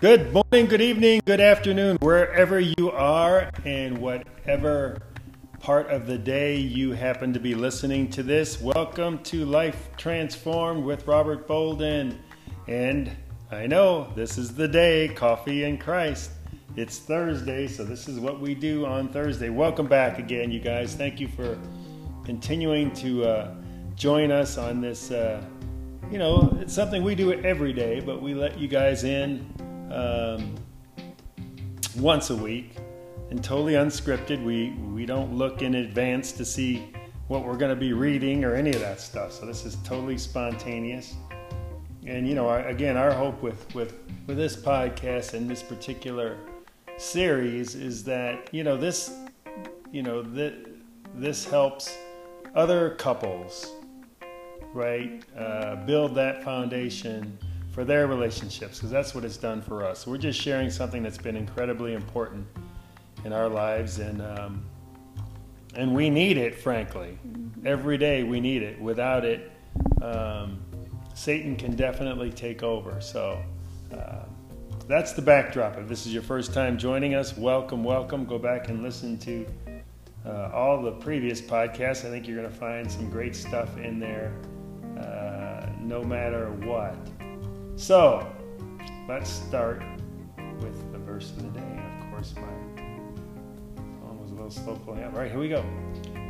Good morning, good evening, good afternoon, wherever you are, and whatever part of the day you happen to be listening to this. Welcome to Life Transformed with Robert Bolden. And I know this is the day, Coffee and Christ. It's Thursday, so this is what we do on Thursday. Welcome back again, you guys. Thank you for continuing to uh, join us on this. Uh, you know, it's something we do every day, but we let you guys in um, once a week and totally unscripted. We we don't look in advance to see what we're going to be reading or any of that stuff. So this is totally spontaneous. And you know, our, again, our hope with with with this podcast and this particular series is that you know this you know that this helps other couples right uh, build that foundation for their relationships because that's what it's done for us. We're just sharing something that's been incredibly important in our lives, and um, and we need it, frankly. Mm-hmm. Every day we need it. Without it, um, Satan can definitely take over. So. Uh, that's the backdrop. If this is your first time joining us, welcome, welcome. Go back and listen to uh, all the previous podcasts. I think you're going to find some great stuff in there, uh, no matter what. So, let's start with the verse of the day. And of course, my phone was a little slow pulling up. All right, here we go.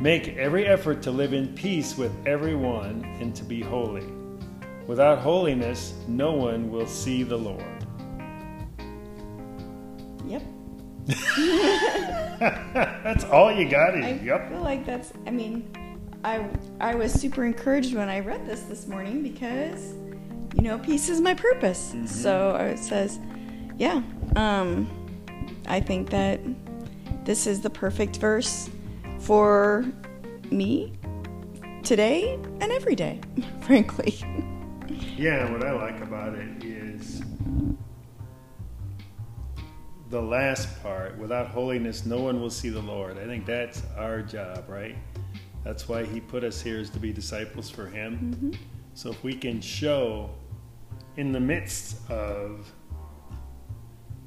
Make every effort to live in peace with everyone and to be holy. Without holiness, no one will see the Lord. Yep. that's all you got. I yep. I feel like that's. I mean, I I was super encouraged when I read this this morning because you know, peace is my purpose. Mm-hmm. So it says, yeah, um, I think that this is the perfect verse for me today and every day, frankly. Yeah, what I like about it is the last part without holiness, no one will see the Lord. I think that's our job, right? That's why He put us here is to be disciples for Him. Mm-hmm. So if we can show in the midst of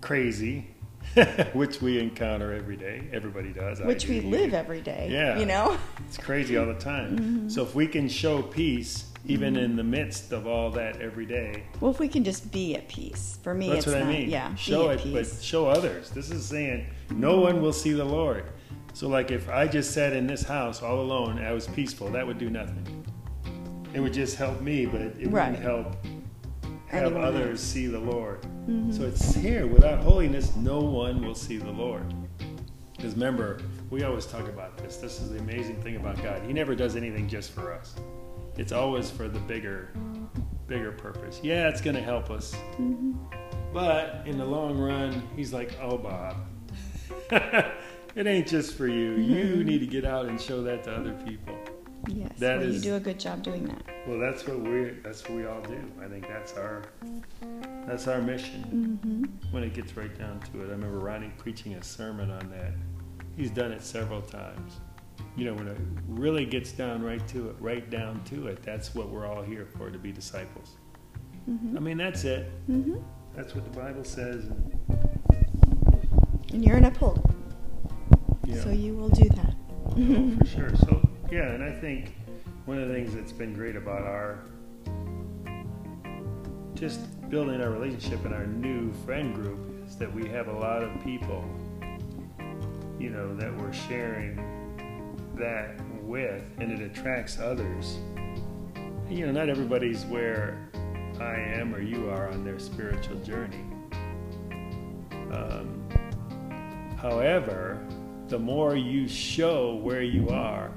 crazy, which we encounter every day, everybody does. Which we live every day. Yeah. You know? It's crazy all the time. Mm-hmm. So if we can show peace, even mm-hmm. in the midst of all that every day. Well, if we can just be at peace. For me, that's what not, I mean. Yeah. Show it, but show others. This is saying no one will see the Lord. So, like, if I just sat in this house all alone, I was peaceful, that would do nothing. It would just help me, but it right. wouldn't help have Anyone others else. see the Lord. Mm-hmm. So it's here. Without holiness, no one will see the Lord. Because remember, we always talk about this. This is the amazing thing about God. He never does anything just for us. It's always for the bigger, bigger purpose. Yeah, it's going to help us. Mm-hmm. But in the long run, He's like, oh, Bob, it ain't just for you. You mm-hmm. need to get out and show that to other people. Yes, that well, is, you do a good job doing that. Well, that's what we that's what we all do. I think that's our that's our mission. Mm-hmm. When it gets right down to it, I remember Ronnie preaching a sermon on that. He's done it several times. You know, when it really gets down right to it, right down to it, that's what we're all here for to be disciples. Mm-hmm. I mean, that's it. Mm-hmm. That's what the Bible says. And you're an upholder. Yeah. So you will do that. Oh, for sure. So yeah, and I think one of the things that's been great about our just building our relationship and our new friend group is that we have a lot of people, you know, that we're sharing that with, and it attracts others. You know, not everybody's where I am or you are on their spiritual journey. Um, however, the more you show where you are,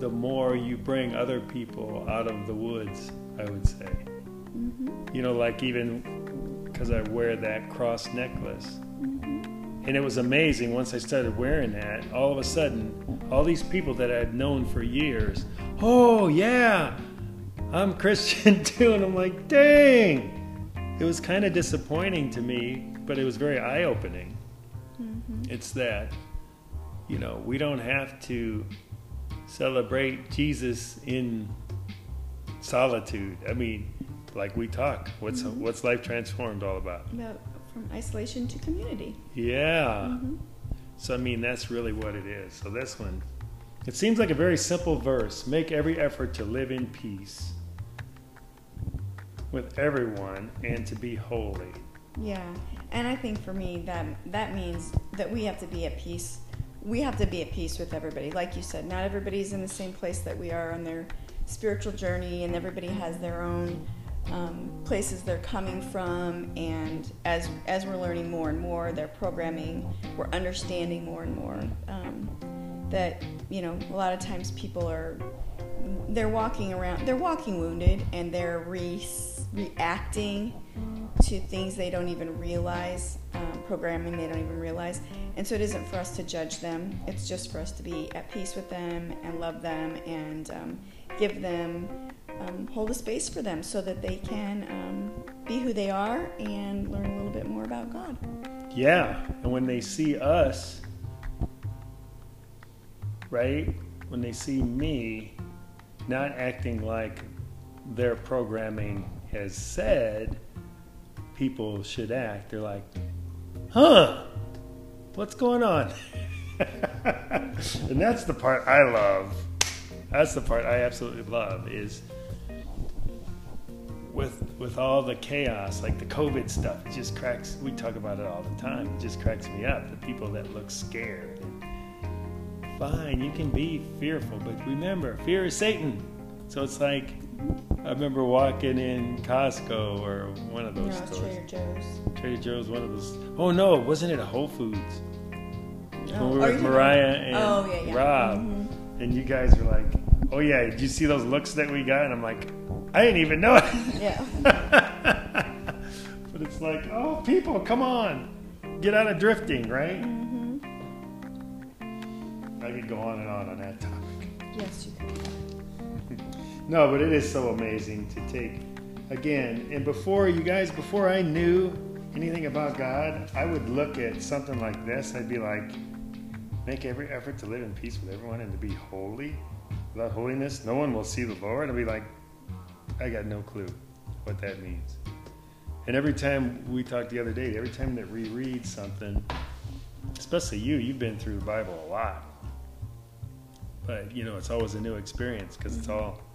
the more you bring other people out of the woods, I would say. Mm-hmm. You know, like even because I wear that cross necklace. Mm-hmm. And it was amazing once I started wearing that, all of a sudden, all these people that I'd known for years, oh, yeah, I'm Christian too. And I'm like, dang. It was kind of disappointing to me, but it was very eye opening. Mm-hmm. It's that, you know, we don't have to celebrate Jesus in solitude. I mean, like we talk. What's mm-hmm. what's life transformed all about? But from isolation to community. Yeah. Mm-hmm. So I mean that's really what it is. So this one it seems like a very simple verse. Make every effort to live in peace with everyone and to be holy. Yeah, and I think for me that that means that we have to be at peace. We have to be at peace with everybody. Like you said, not everybody's in the same place that we are on their spiritual journey, and everybody has their own um, places they're coming from. And as as we're learning more and more, their programming, we're understanding more and more um, that you know a lot of times people are they're walking around they're walking wounded and they're re- reacting to things they don't even realize um, programming they don't even realize. And so it isn't for us to judge them. It's just for us to be at peace with them and love them and um, give them um, hold a space for them so that they can um, be who they are and learn a little bit more about god. Yeah, and when they see us, right? When they see me not acting like their programming has said people should act, they're like, huh, what's going on? and that's the part I love. That's the part I absolutely love is with with all the chaos, like the COVID stuff, it just cracks. We talk about it all the time. It just cracks me up. The people that look scared. Fine, you can be fearful, but remember, fear is Satan. So it's like I remember walking in Costco or one of those know, stores. Trader Joe's. Trader Joe's, one of those. Oh no, wasn't it a Whole Foods? Oh, when we were with Mariah and oh, yeah, yeah. Rob, Mhm. and you guys were like, "Oh yeah, did you see those looks that we got?" And I'm like, "I didn't even know it." Yeah. but it's like, oh, people, come on, get out of drifting, right? Mm-hmm. I could go on and on on that topic. Yes, you can. No, but it is so amazing to take again. And before you guys, before I knew anything about God, I would look at something like this. I'd be like, make every effort to live in peace with everyone and to be holy. Without holiness, no one will see the Lord. I'd be like, I got no clue what that means. And every time we talked the other day, every time that we read something, especially you, you've been through the Bible a lot. But you know, it's always a new experience because it's all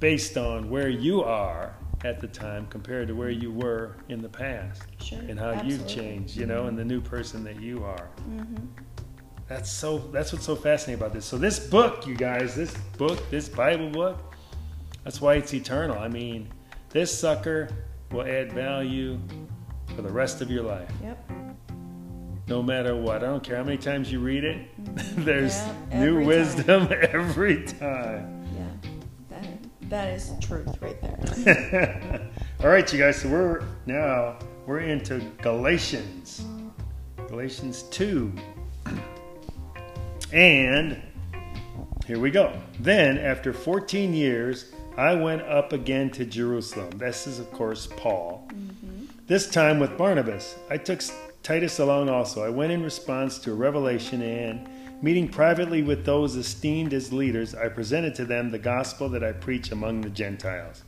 based on where you are at the time compared to where you were in the past Sure. and how you've changed, you know, and the new person that you are. Mhm. That's so that's what's so fascinating about this. So this book, you guys, this book, this Bible book, that's why it's eternal. I mean, this sucker will add value for the rest of your life. Yep. No matter what. I don't care how many times you read it. There's Yep, new wisdom every time. That, is truth right there. All right, you guys. So we're now we're into Galatians, Galatians two, and here we go. Then, after 14 years, I went up again to Jerusalem. This is, of course, Paul. Mm-hmm. This time with Barnabas. I took Titus along also. I went in response to a revelation and, meeting privately with those esteemed as leaders, I presented to them the gospel that I preach among the Gentiles.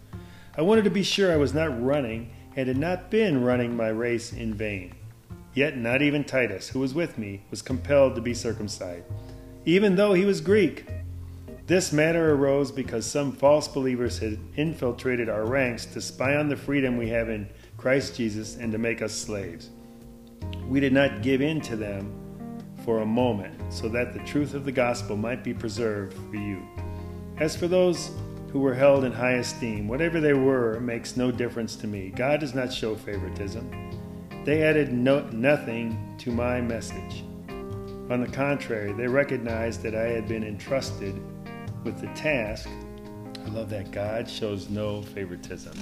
I wanted to be sure I was not running and had not been running my race in vain. Yet not even Titus, who was with me, was compelled to be circumcised, even though he was Greek. This matter arose because some false believers had infiltrated our ranks to spy on the freedom we have in Christ Jesus and to make us slaves. We did not give in to them for a moment, so that the truth of the gospel might be preserved for you. As for those who were held in high esteem, whatever they were makes no difference to me. God does not show favoritism. They added no, nothing to my message. On the contrary, they recognized that I had been entrusted with the task. I love that God shows no favoritism.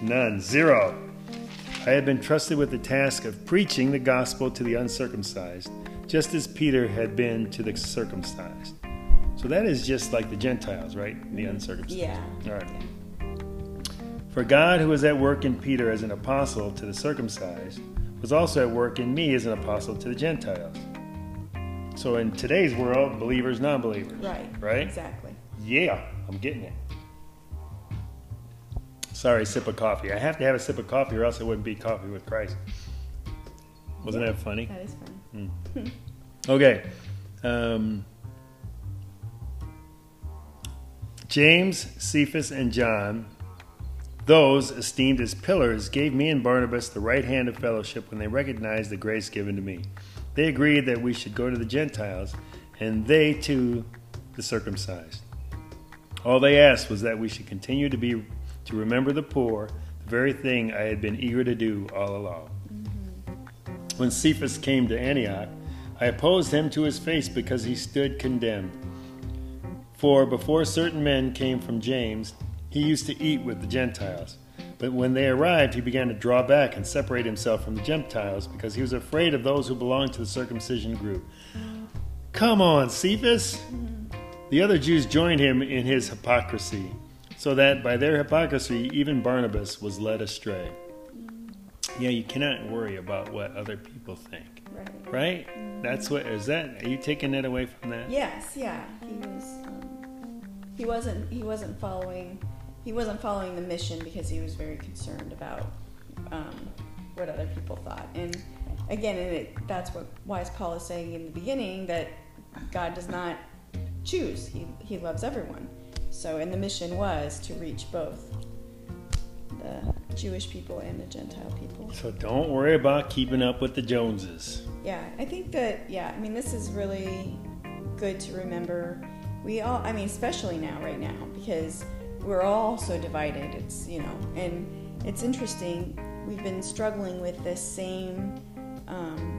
None. Zero. I had been trusted with the task of preaching the gospel to the uncircumcised, just as Peter had been to the circumcised. So that is just like the Gentiles, right? The uncircumcised. yeah. All right. For God, who was at work in Peter as an apostle to the circumcised, was also at work in me as an apostle to the Gentiles. So in today's world, believers, non believers. Right. Right? Exactly. Yeah, I'm getting it. Sorry, sip of coffee. I have to have a sip of coffee or else it wouldn't be coffee with Christ. Wasn't that funny? That is funny. Okay. Um, James, Cephas, and John, those esteemed as pillars, gave me and Barnabas the right hand of fellowship when they recognized the grace given to me. They agreed that we should go to the Gentiles, and they too the circumcised. All they asked was that we should continue to be to remember the poor, the very thing I had been eager to do all along. When Cephas came to Antioch, I opposed him to his face because he stood condemned. For before certain men came from James, he used to eat with the Gentiles. But when they arrived, he began to draw back and separate himself from the Gentiles because he was afraid of those who belonged to the circumcision group. Come on, Cephas! The other Jews joined him in his hypocrisy, so that by their hypocrisy, even Barnabas was led astray. Yeah, you cannot worry about what other people think Right. right? That's what is that? Are you taking it away from that? Yes, yeah. He was. Um, he wasn't. He wasn't following. He wasn't following the mission because he was very concerned about um, what other people thought. And again, and it, that's what wise Paul is saying in the beginning that God does not choose. He he loves everyone. So, and the mission was to reach both the Jewish people and the Gentile people. So don't worry about keeping up with the Joneses. Yeah, I think that, yeah, I mean, this is really good to remember. We all, I mean, especially now, right now, because we're all so divided. It's, you know, and it's interesting. We've been struggling with this same um,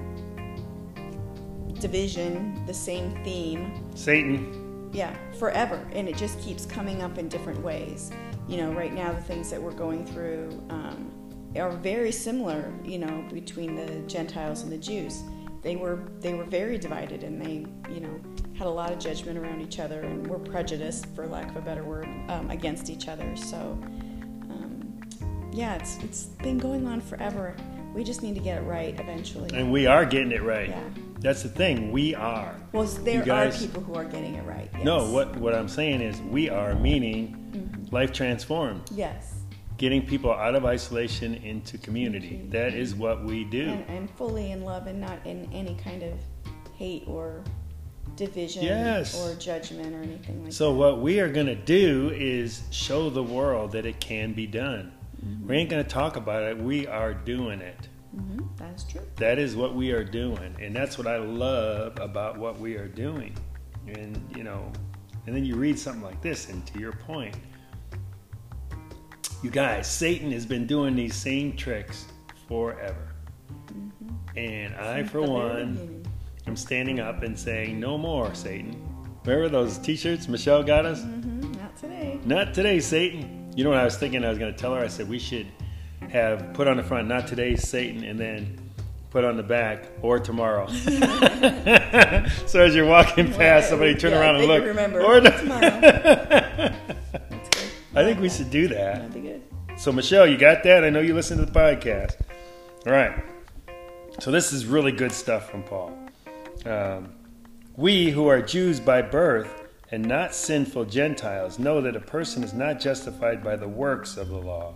division, the same theme, Satan, yeah, forever. And it just keeps coming up in different ways. You know, right now, the things that we're going through um, are very similar, you know, between the Gentiles and the Jews. They were they were very divided, and they, you know, had a lot of judgment around each other, and were prejudiced, for lack of a better word, um, against each other. So, um, yeah, it's it's been going on forever. We just need to get it right eventually. and we are getting it right. Yeah. That's the thing. We are. Well, there guys- are people who are getting it right. Yes. No, what what I'm saying is we are meaning Mm-hmm. life transformed, Yes. getting people out of isolation into community. That is what we do. and, and fully in love and not in any kind of hate or division Yes. or judgment or anything like that. So what we are going to do is show the world that it can be done. Mm-hmm. We ain't going to talk about it. We are doing it. that. hmm That's true. That is what we are doing, and that's what I love about what we are doing. And you know, and then you read something like this, and to your point, you guys, Satan has been doing these same tricks forever. And I, for one, am standing up and saying, "No more, Satan." Remember those T-shirts Michelle got us? Mhm, Not today. Not today, Satan. You know what I was thinking? I was going to tell her. I said we should have put on the front, "Not today, Satan," and then put on the back, "Or tomorrow." so as you're walking past, somebody turn yeah, around and look. remember. Or Tomorrow. I think we should do that. That'd be good. So Michelle, you got that? I know you listen to the podcast. All right. So this is really good stuff from Paul. Um, we who are Jews by birth and not sinful Gentiles know that a person is not justified by the works of the law,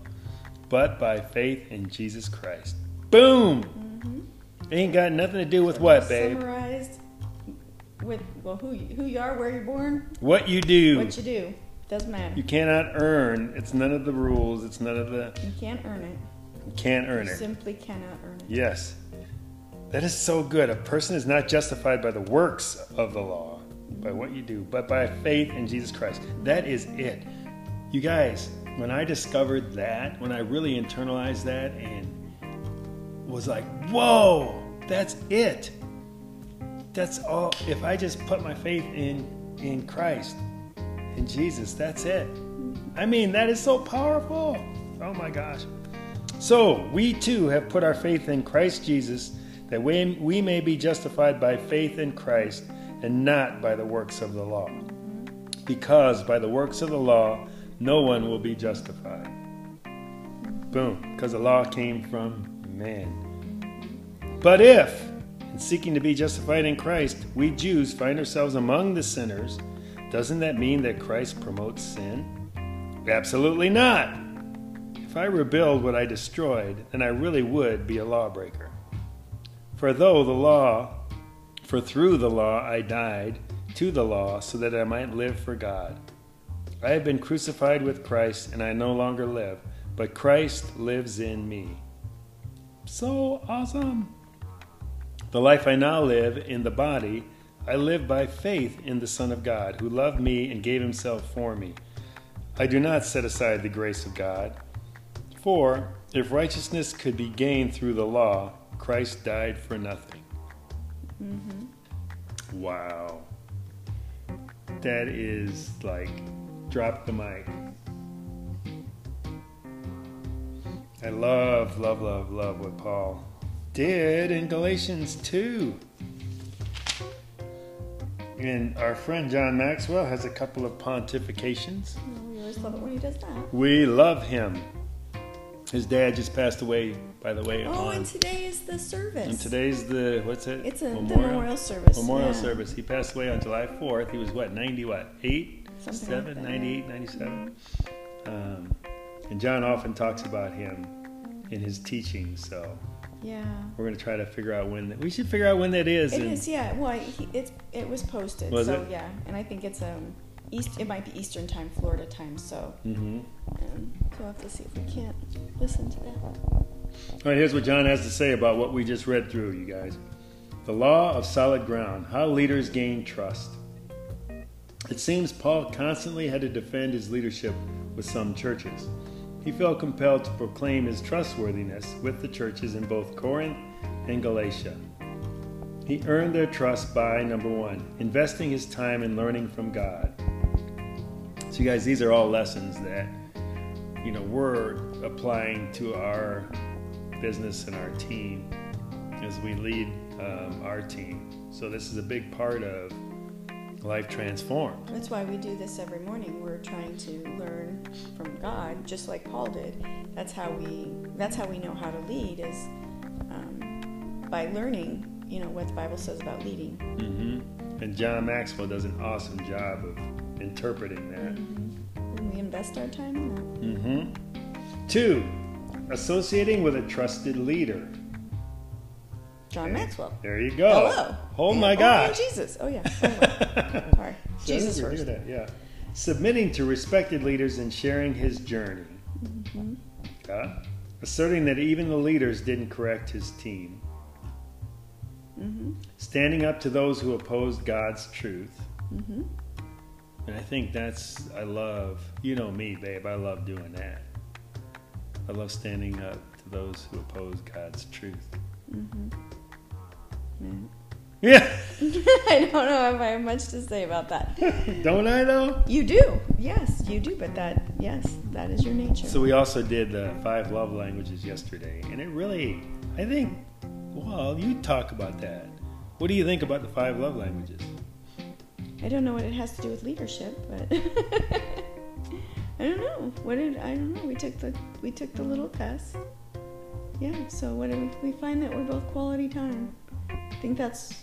but by faith in Jesus Christ. Boom. Mm-hmm. Ain't got nothing to do with what, babe? Summarized with well, who you, who you are, where you're born, What you do. what you do, doesn't matter. You cannot earn. It's none of the rules. It's none of the. You can't earn it. You can't earn it. You it. simply cannot earn it. Yes. That is so good. A person is not justified by the works of the law, by what you do, but by faith in Jesus Christ. That is it. You guys, when I discovered that, when I really internalized that and was like, whoa, that's it. That's all. If I just put my faith in in Christ, in Jesus, that's it. I mean, that is so powerful. Oh my gosh. So we too have put our faith in Christ Jesus, that we, we may be justified by faith in Christ and not by the works of the law. Because by the works of the law, no one will be justified. Boom, because the law came from man. But if, in seeking to be justified in Christ, we Jews find ourselves among the sinners, doesn't that mean that Christ promotes sin? Absolutely not. If I rebuild what I destroyed, then I really would be a lawbreaker. For though the law, for through the law I died to the law so that I might live for God. I have been crucified with Christ, and I no longer live, but Christ lives in me. So awesome! The life I now live in the body, I live by faith in the Son of God, who loved me and gave himself for me. I do not set aside the grace of God. For if righteousness could be gained through the law, Christ died for nothing. Mm-hmm. Wow. That is like drop the mic. I love, love, love, love what Paul did in Galatians 2. And our friend John Maxwell has a couple of pontifications. We always love it when he does that. We love him. His dad just passed away, by the way. Oh, on, and today is the service. and today's the what's it? It's a the memorial service. Memorial yeah. service. He passed away on July 4th. He was what, 90 what? 8? Something 7, like 98, 97? Um, and John often talks about him in his teaching, so Yeah. we're going to try to figure out when that, we should figure out when that is. It is, yeah. Well, he, it's it was posted, Was so it? yeah, and I think it's um east. It might be Eastern time, Florida time. So, Mhm. um, so we'll have to see if we can't listen to that. All right, here's what John has to say about what we just read through, you guys. The law of solid ground, how leaders gain trust. It seems Paul constantly had to defend his leadership with some churches. He felt compelled to proclaim his trustworthiness with the churches in both Corinth and Galatia. He earned their trust by number one, investing his time in learning from God. So, you guys, these are all lessons that you know we're applying to our business and our team as we lead um, our team. So this is a big part of Life Transformed. That's why we do this every morning. We're trying to learn from God, just like Paul did. That's how we. That's how we know how to lead is um, by learning. You know what the Bible says about leading. hmm And John Maxwell does an awesome job of interpreting that. And we invest our time in that. hmm Two, associating with a trusted leader. John Maxwell. There you go. Hello. Oh my God. gosh. Jesus. Oh yeah. Oh. Sorry. So Jesus first. that, yeah. Submitting to respected leaders and sharing his journey. Mm-hmm. Yeah. Asserting that even the leaders didn't correct his team. Mm-hmm. Standing up to those who opposed God's truth. Mm-hmm. And I think that's, I love, you know me, babe, I love doing that. I love standing up to those who oppose God's truth. Mm-hmm. Yeah, I don't know if I have much to say about that. don't I though? You do. Yes, you do. But that, yes, that is your nature. So we also did the five love languages yesterday, and it really, I think, well, you talk about that. What do you think about the five love languages? I don't know what it has to do with leadership, but I don't know. What did I don't know. We took the we took the little test. Yeah. So what did we, we find that we're both quality time? I think that's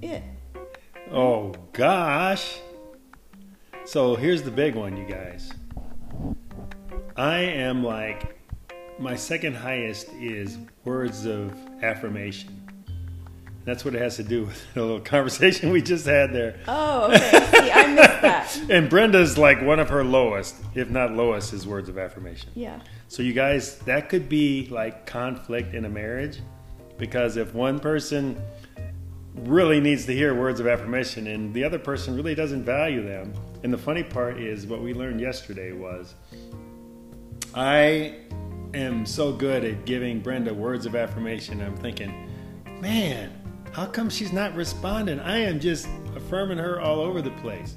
it. Oh gosh. So here's the big one, you guys. I am like, my second highest is words of affirmation. That's what it has to do with the little conversation we just had there. Oh, okay. See, I missed that. And Brenda's like one of her lowest, if not lowest, is words of affirmation. Yeah. So you guys, that could be like conflict in a marriage because if one person really needs to hear words of affirmation and the other person really doesn't value them. And the funny part is what we learned yesterday was I am so good at giving Brenda words of affirmation. I'm thinking, man, how come she's not responding? I am just affirming her all over the place.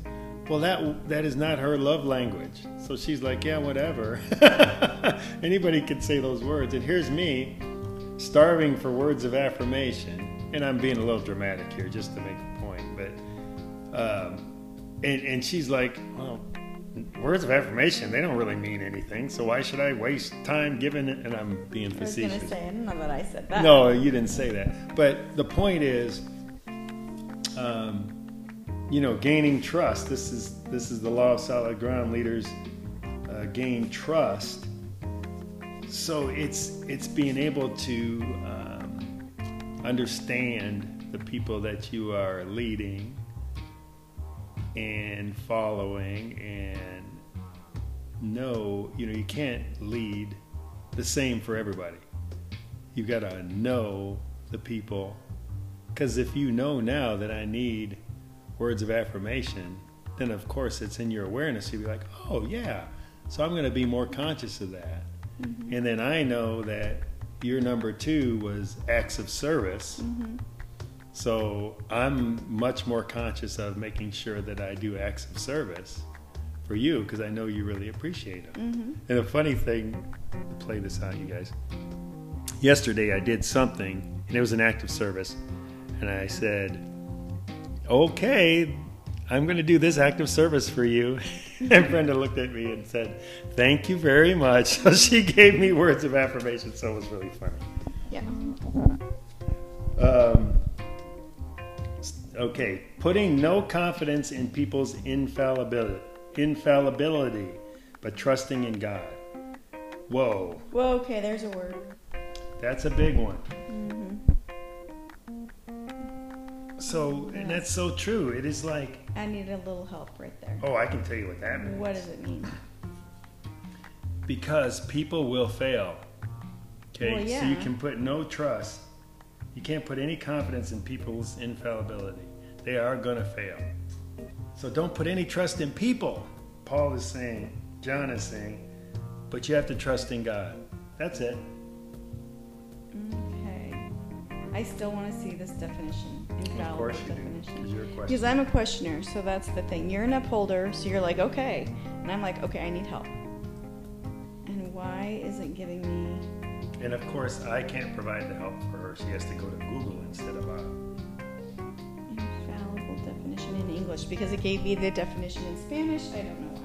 Well, that that is not her love language. So she's like, yeah, whatever. Anybody could say those words. And here's me starving for words of affirmation. And I'm being a little dramatic here just to make the point. But um, and and she's like, well, words of affirmation they don't really mean anything. So why should I waste time giving it? And I'm being I was facetious. gonna say, I don't know that I said that. No, you didn't say that. But the point is, um, you know, gaining trust. This is this is the law of solid ground. Leaders uh, gain trust. So it's it's being able to um, understand the people that you are leading and following and know, you know, you can't lead the same for everybody. You got to know the people. Because if you know now that I need words of affirmation, then of course it's in your awareness. You'll be like, oh, yeah. So I'm going to be more conscious of that. Mm-hmm. And then I know that your number two was acts of service. Mm-hmm. So I'm much more conscious of making sure that I do acts of service for you because I know you really appreciate them. Mm-hmm. And the funny thing, to play this out, you guys. Yesterday I did something and it was an act of service, and I said, "Okay, I'm going to do this act of service for you." and Brenda looked at me and said, "Thank you very much." So she gave me words of affirmation, so it was really funny. Yeah. Um, okay, putting no confidence in people's infallibility, infallibility, but trusting in God. Whoa. Whoa. okay, there's a word. That's a big one. Mm-hmm. So, and that's so true. It is like. I need a little help right there. Oh, I can tell you what that means. What does it mean? Because people will fail. Okay, well, so you can put no trust. You can't put any confidence in people's infallibility. They are going to fail. So don't put any trust in people. Paul is saying, John is saying, but you have to trust in God. That's it. Okay. I still want to see this definition. Infallible of course you definition. Do, because I'm a questioner, so that's the thing. You're an upholder, so you're like, okay. And I'm like, okay, I need help. And why is it giving me. And of course, I can't provide the help for her. She has to go to Google instead of. Uh, infallible definition in English because it gave me the definition in Spanish. I don't know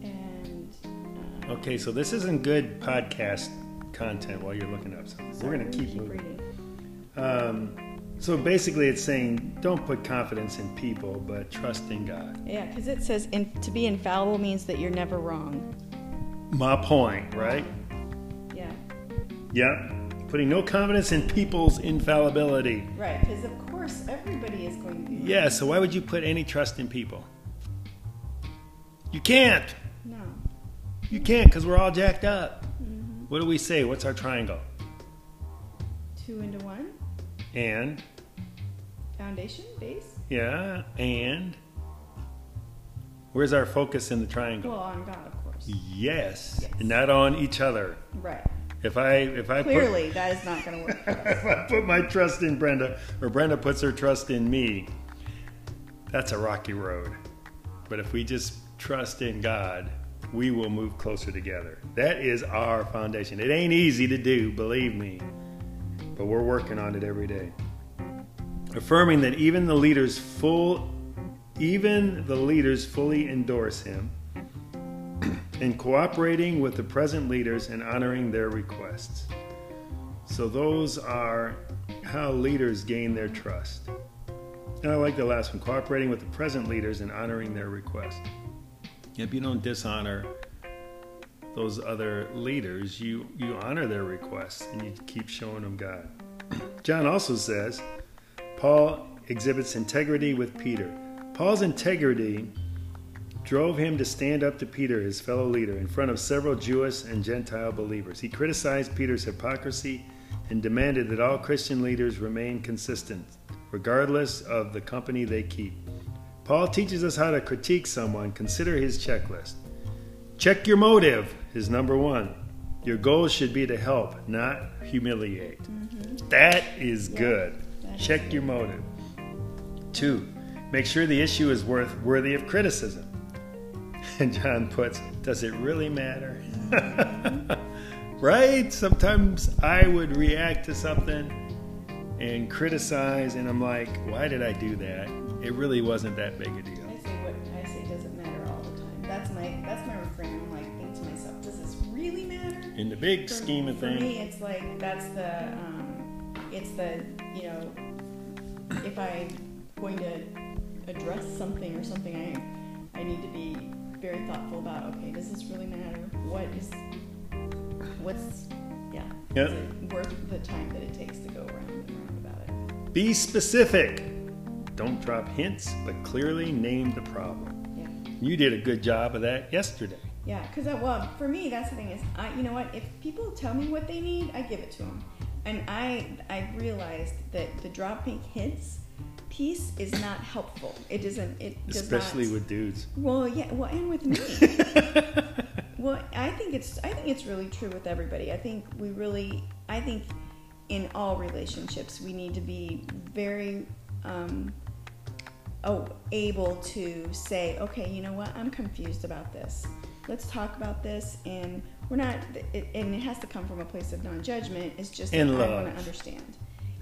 why. And. Uh, okay, so this isn't good podcast content while you're looking up something. We're going to keep, keep moving. Um, so basically, it's saying don't put confidence in people, but trust in God. Yeah, because it says in, to be infallible means that you're never wrong. My point, right? Yeah. Yeah. Putting no confidence in people's infallibility. Right, because of course everybody is going to be. Wrong. Yeah, so why would you put any trust in people? You can't. No. You can't because we're all jacked up. Mm-hmm. What do we say? What's our triangle? Two into one. And? Foundation, base? Yeah, and? Where's our focus in the triangle? Well, on God, of course. Yes, yes. and not on each other. Right. If I if I clearly put, that is not going to work. if I put my trust in Brenda, or Brenda puts her trust in me, that's a rocky road. But if we just trust in God, we will move closer together. That is our foundation. It ain't easy to do, believe me, but we're working on it every day. Affirming that even the leaders full even the leaders fully endorse him and cooperating with the present leaders and honoring their requests. So those are how leaders gain their trust. And I like the last one, cooperating with the present leaders and honoring their requests if you don't dishonor those other leaders, you, you honor their requests and you keep showing them God. John also says Paul exhibits integrity with Peter. Paul's integrity drove him to stand up to Peter, his fellow leader, in front of several Jewish and Gentile believers. He criticized Peter's hypocrisy and demanded that all Christian leaders remain consistent, regardless of the company they keep. Paul teaches us how to critique someone. Consider his checklist. Check your motive is number one. Your goal should be to help, not humiliate. Mm-hmm. That is yeah, good. That Check is your motive. Two, make sure the issue is worth worthy of criticism. And John puts, does it really matter? Mm-hmm. right? Sometimes I would react to something and criticize, and I'm like, why did I do that? it really wasn't that big a deal. In the big for, scheme of things. For me, it's like that's the um, it's the you know if I'm going to address something or something, I I need to be very thoughtful about. Okay, does this really matter? What is what's yeah? Yep. Is it worth the time that it takes to go around and around? About it? Be specific. Don't drop hints, but clearly name the problem. Yeah. You did a good job of that yesterday. Yeah, because well, for me, that's the thing is, I you know what? If people tell me what they need, I give it to them, and I I realized that the drop dropping hints piece is not helpful. It doesn't. It does Especially not, with dudes. Well, yeah. Well, and with me. well, I think it's I think it's really true with everybody. I think we really I think in all relationships we need to be very um, oh able to say, okay, you know what? I'm confused about this. Let's talk about this, and we're not. It, and it has to come from a place of non-judgment. It's just that I want to understand.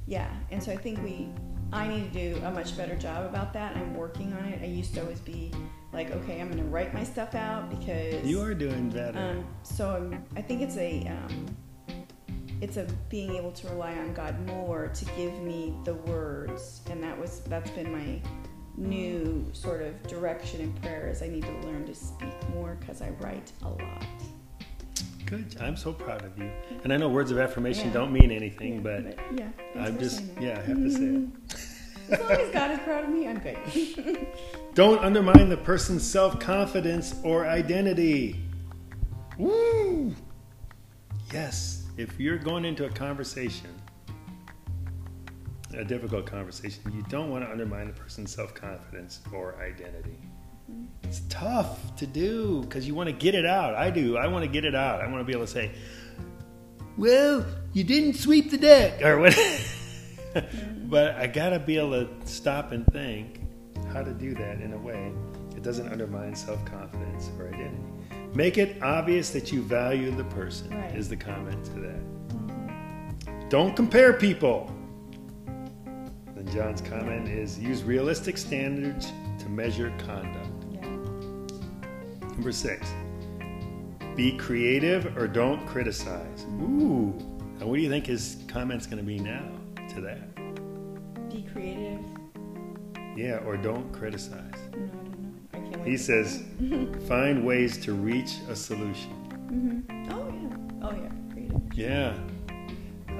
Yeah, and so I think we, I need to do a much better job about that. I'm working on it. I used to always be like, okay, I'm going to write my stuff out because You are doing better. Um, so I'm, I think it's a, um, it's a being able to rely on God more to give me the words, and that was that's been my Mm. new sort of direction in prayer. Is I need to learn to speak more because I write a lot. Good. I'm so proud of you. And I know words of affirmation Yeah. don't mean anything, Yeah, but yeah, I'm just yeah, I have to say it. As long as God is proud of me, I'm good. Don't undermine the person's self confidence or identity. Woo! Yes, if you're going into a conversation, a difficult conversation, you don't want to undermine the person's self confidence or identity. It's tough to do because you want to get it out. I do. I want to get it out. I want to be able to say, well, you didn't sweep the deck or what. but I got to be able to stop and think how to do that in a way it doesn't undermine self confidence or identity. Make it obvious that you value the person, Right. is the comment to that. Don't compare people. Then John's comment is use realistic standards to measure conduct. yeah. Number six, be creative or don't criticize. Ooh, now what do you think his comment's going to be now to that? Be creative. Yeah, or don't criticize. No, I don't know. I can't. He says, find ways to reach a solution. Mhm. Oh yeah. Oh yeah. Creative. Yeah.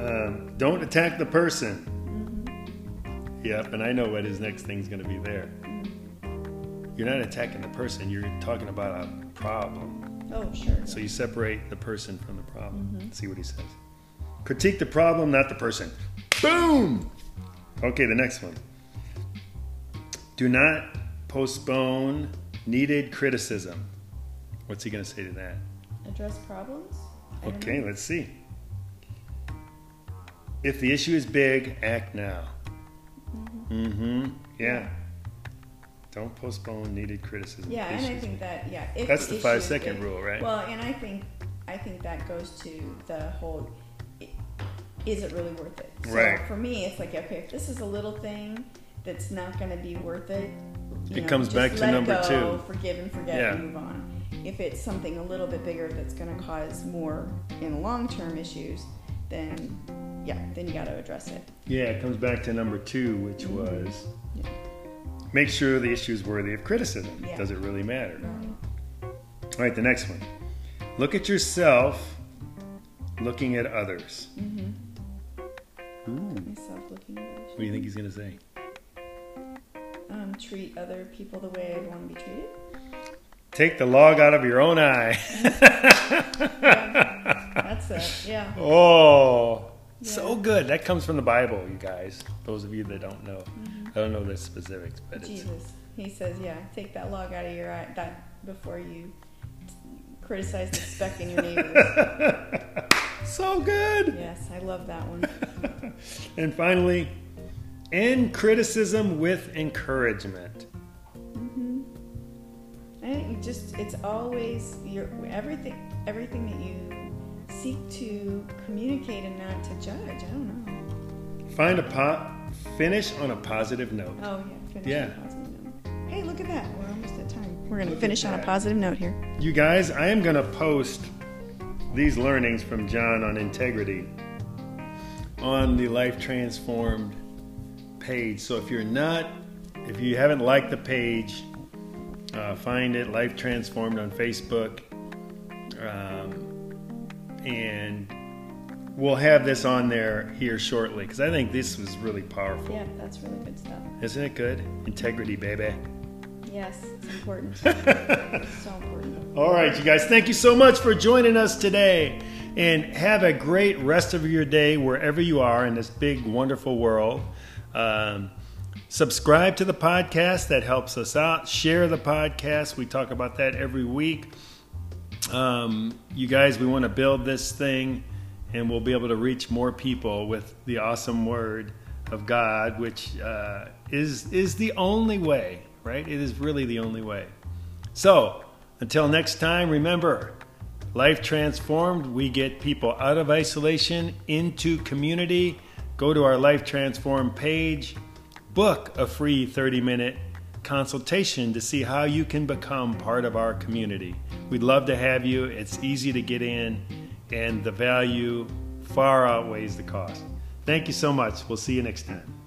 Um, don't attack the person. Yep, and I know what his next thing's going to be there. You're not attacking the person, you're talking about a problem. Oh sure. So you separate the person from the problem. Mm-hmm. See what he says. Critique the problem, not the person. Boom! Okay, the next one. Do not postpone needed criticism. What's he going to say to that? Address problems. Okay, know. let's see. If the issue is big, act now. Mm-hmm. Yeah. Don't postpone needed criticism. Yeah, and I think that yeah. If That's the issue five is second big- rule, right? Well, and I think I think that goes to the whole. i- Is it really worth it? So Right. For me, it's like okay, if this is a little thing that's not going to be worth it, you It know, comes just back to let it number go, two. Forgive and forget Yeah. and move on. If it's something a little bit bigger that's going to cause more in long term issues, then yeah, then you got to address it. Yeah, it comes back to number two, which Mm-hmm. was Yeah. make sure the issue is worthy of criticism. Yeah. Does it really matter? Right. All right, the next one. Look at yourself looking at others. Mm-hmm. Myself looking at others. What do you think he's going to say? Um, treat other people the way I'd want to be treated. Take the log out of your own eye. That's it. Yeah. Oh, so good. That comes from the Bible, you guys. Those of you that don't know. Mm-hmm. I don't know the specifics, but it's Jesus. He says, yeah, take that log out of your eye that before you criticize the speck in your neighbor. so good. yes, I love that one. And finally, end criticism with encouragement. I think you just it's always your everything everything that you seek to communicate and not to judge. I don't know. Find a po- finish on a positive note. Oh yeah, finish Yeah. on a positive note. Hey, look at that. We're almost at time. We're gonna finish on a positive note here. You guys, I am going to post these learnings from John on integrity on the Life Transformed page. So if you're not, if you haven't liked the page, uh, find it Life Transformed on Facebook, um, and we'll have this on there here shortly because I think this was really powerful. Yeah, that's really good stuff. Isn't it good? Integrity, baby. Yes, it's important. so important. All right, you guys, thank you so much for joining us today. And have a great rest of your day wherever you are in this big, wonderful world. Um, subscribe to the podcast, that helps us out. Share the podcast, we talk about that every week. Um, you guys, we want to build this thing and we'll be able to reach more people with the awesome word of God, which uh, is, is the only way, right? It is really the only way. So, until next time, remember Life Transformed, we get people out of isolation into community. Go to our Life Transformed page, book a free 30 minute consultation to see how you can become part of our community. We'd love to have you. It's easy to get in, and the value far outweighs the cost. Thank you so much. We'll see you next time.